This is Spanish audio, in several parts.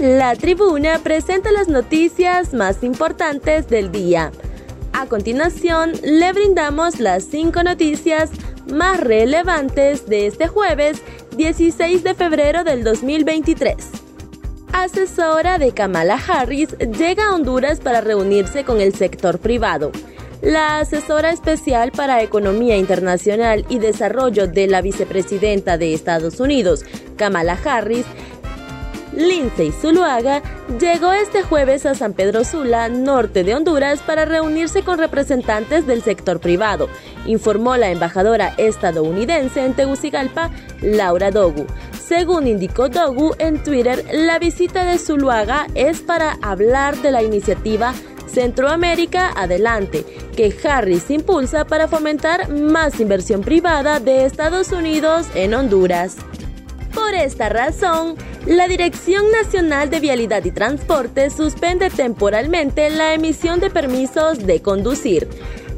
La tribuna presenta las noticias más importantes del día. A continuación, le brindamos las cinco noticias más relevantes de este jueves 16 de febrero del 2023. Asesora de Kamala Harris llega a Honduras para reunirse con el sector privado. La asesora especial para Economía Internacional y Desarrollo de la vicepresidenta de Estados Unidos, Kamala Harris, Lindsay Zuluaga llegó este jueves a San Pedro Sula, norte de Honduras, para reunirse con representantes del sector privado, informó la embajadora estadounidense en Tegucigalpa, Laura Dogu. Según indicó Dogu en Twitter, la visita de Zuluaga es para hablar de la iniciativa Centroamérica Adelante, que Harris impulsa para fomentar más inversión privada de Estados Unidos en Honduras. Por esta razón, la Dirección Nacional de Vialidad y Transporte suspende temporalmente la emisión de permisos de conducir.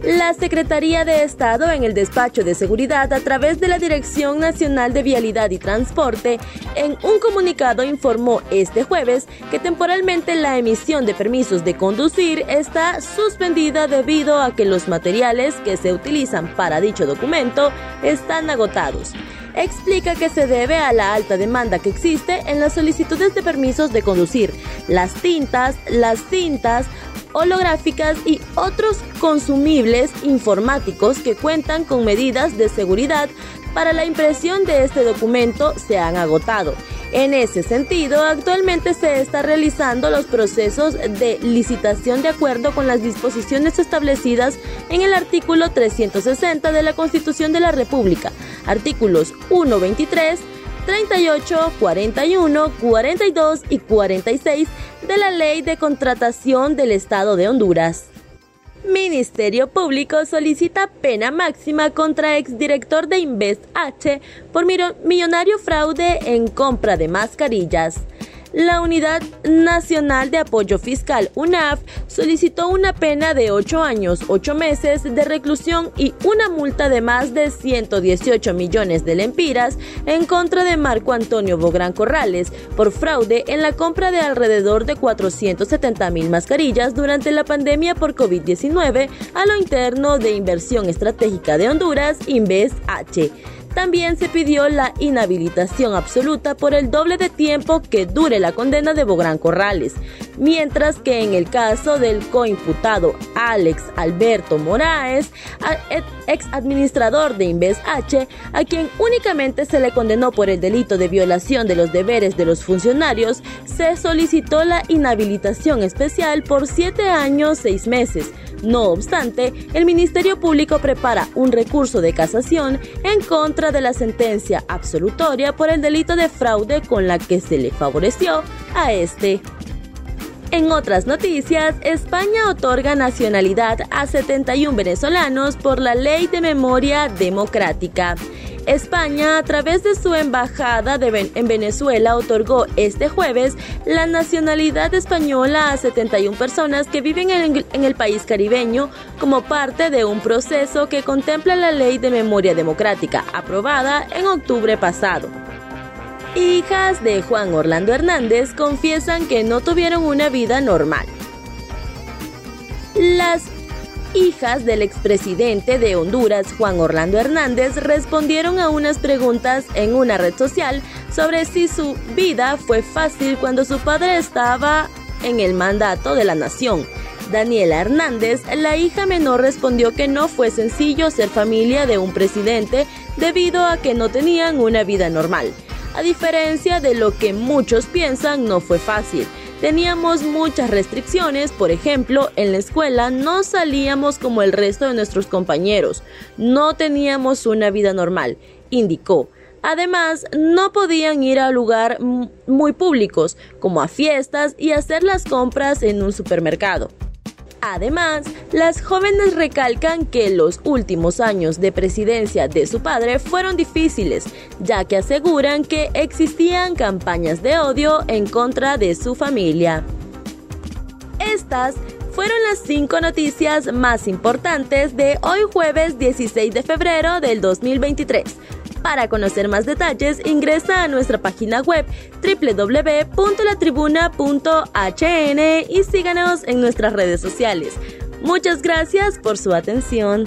La Secretaría de Estado en el despacho de seguridad a través de la Dirección Nacional de Vialidad y Transporte en un comunicado informó este jueves que temporalmente la emisión de permisos de conducir está suspendida debido a que los materiales que se utilizan para dicho documento están agotados explica que se debe a la alta demanda que existe en las solicitudes de permisos de conducir, las tintas, las cintas, holográficas y otros consumibles informáticos que cuentan con medidas de seguridad para la impresión de este documento se han agotado. En ese sentido, actualmente se está realizando los procesos de licitación de acuerdo con las disposiciones establecidas en el artículo 360 de la Constitución de la República, artículos 1, 23, 38, 41, 42 y 46 de la Ley de Contratación del Estado de Honduras. Ministerio Público solicita pena máxima contra exdirector de Invest H por millonario fraude en compra de mascarillas la Unidad Nacional de Apoyo Fiscal, UNAF, solicitó una pena de 8 años, 8 meses de reclusión y una multa de más de 118 millones de lempiras en contra de Marco Antonio Bográn Corrales por fraude en la compra de alrededor de 470 mil mascarillas durante la pandemia por COVID-19 a lo interno de Inversión Estratégica de Honduras, Inves H. También se pidió la inhabilitación absoluta por el doble de tiempo que dure la condena de Bográn Corrales, mientras que en el caso del coimputado Alex Alberto Moraes, ex administrador de Inves H, a quien únicamente se le condenó por el delito de violación de los deberes de los funcionarios, se solicitó la inhabilitación especial por siete años seis meses no obstante, el Ministerio Público prepara un recurso de casación en contra de la sentencia absolutoria por el delito de fraude con la que se le favoreció a este. En otras noticias, España otorga nacionalidad a 71 venezolanos por la Ley de Memoria Democrática. España, a través de su embajada en Venezuela, otorgó este jueves la nacionalidad española a 71 personas que viven en el país caribeño como parte de un proceso que contempla la Ley de Memoria Democrática, aprobada en octubre pasado. Hijas de Juan Orlando Hernández confiesan que no tuvieron una vida normal. Las hijas del expresidente de Honduras, Juan Orlando Hernández, respondieron a unas preguntas en una red social sobre si su vida fue fácil cuando su padre estaba en el mandato de la nación. Daniela Hernández, la hija menor, respondió que no fue sencillo ser familia de un presidente debido a que no tenían una vida normal. A diferencia de lo que muchos piensan, no fue fácil. Teníamos muchas restricciones, por ejemplo, en la escuela no salíamos como el resto de nuestros compañeros, no teníamos una vida normal, indicó. Además, no podían ir a lugares muy públicos, como a fiestas y hacer las compras en un supermercado. Además, las jóvenes recalcan que los últimos años de presidencia de su padre fueron difíciles, ya que aseguran que existían campañas de odio en contra de su familia. Estas fueron las cinco noticias más importantes de hoy jueves 16 de febrero del 2023. Para conocer más detalles, ingresa a nuestra página web www.latribuna.hn y síganos en nuestras redes sociales. Muchas gracias por su atención.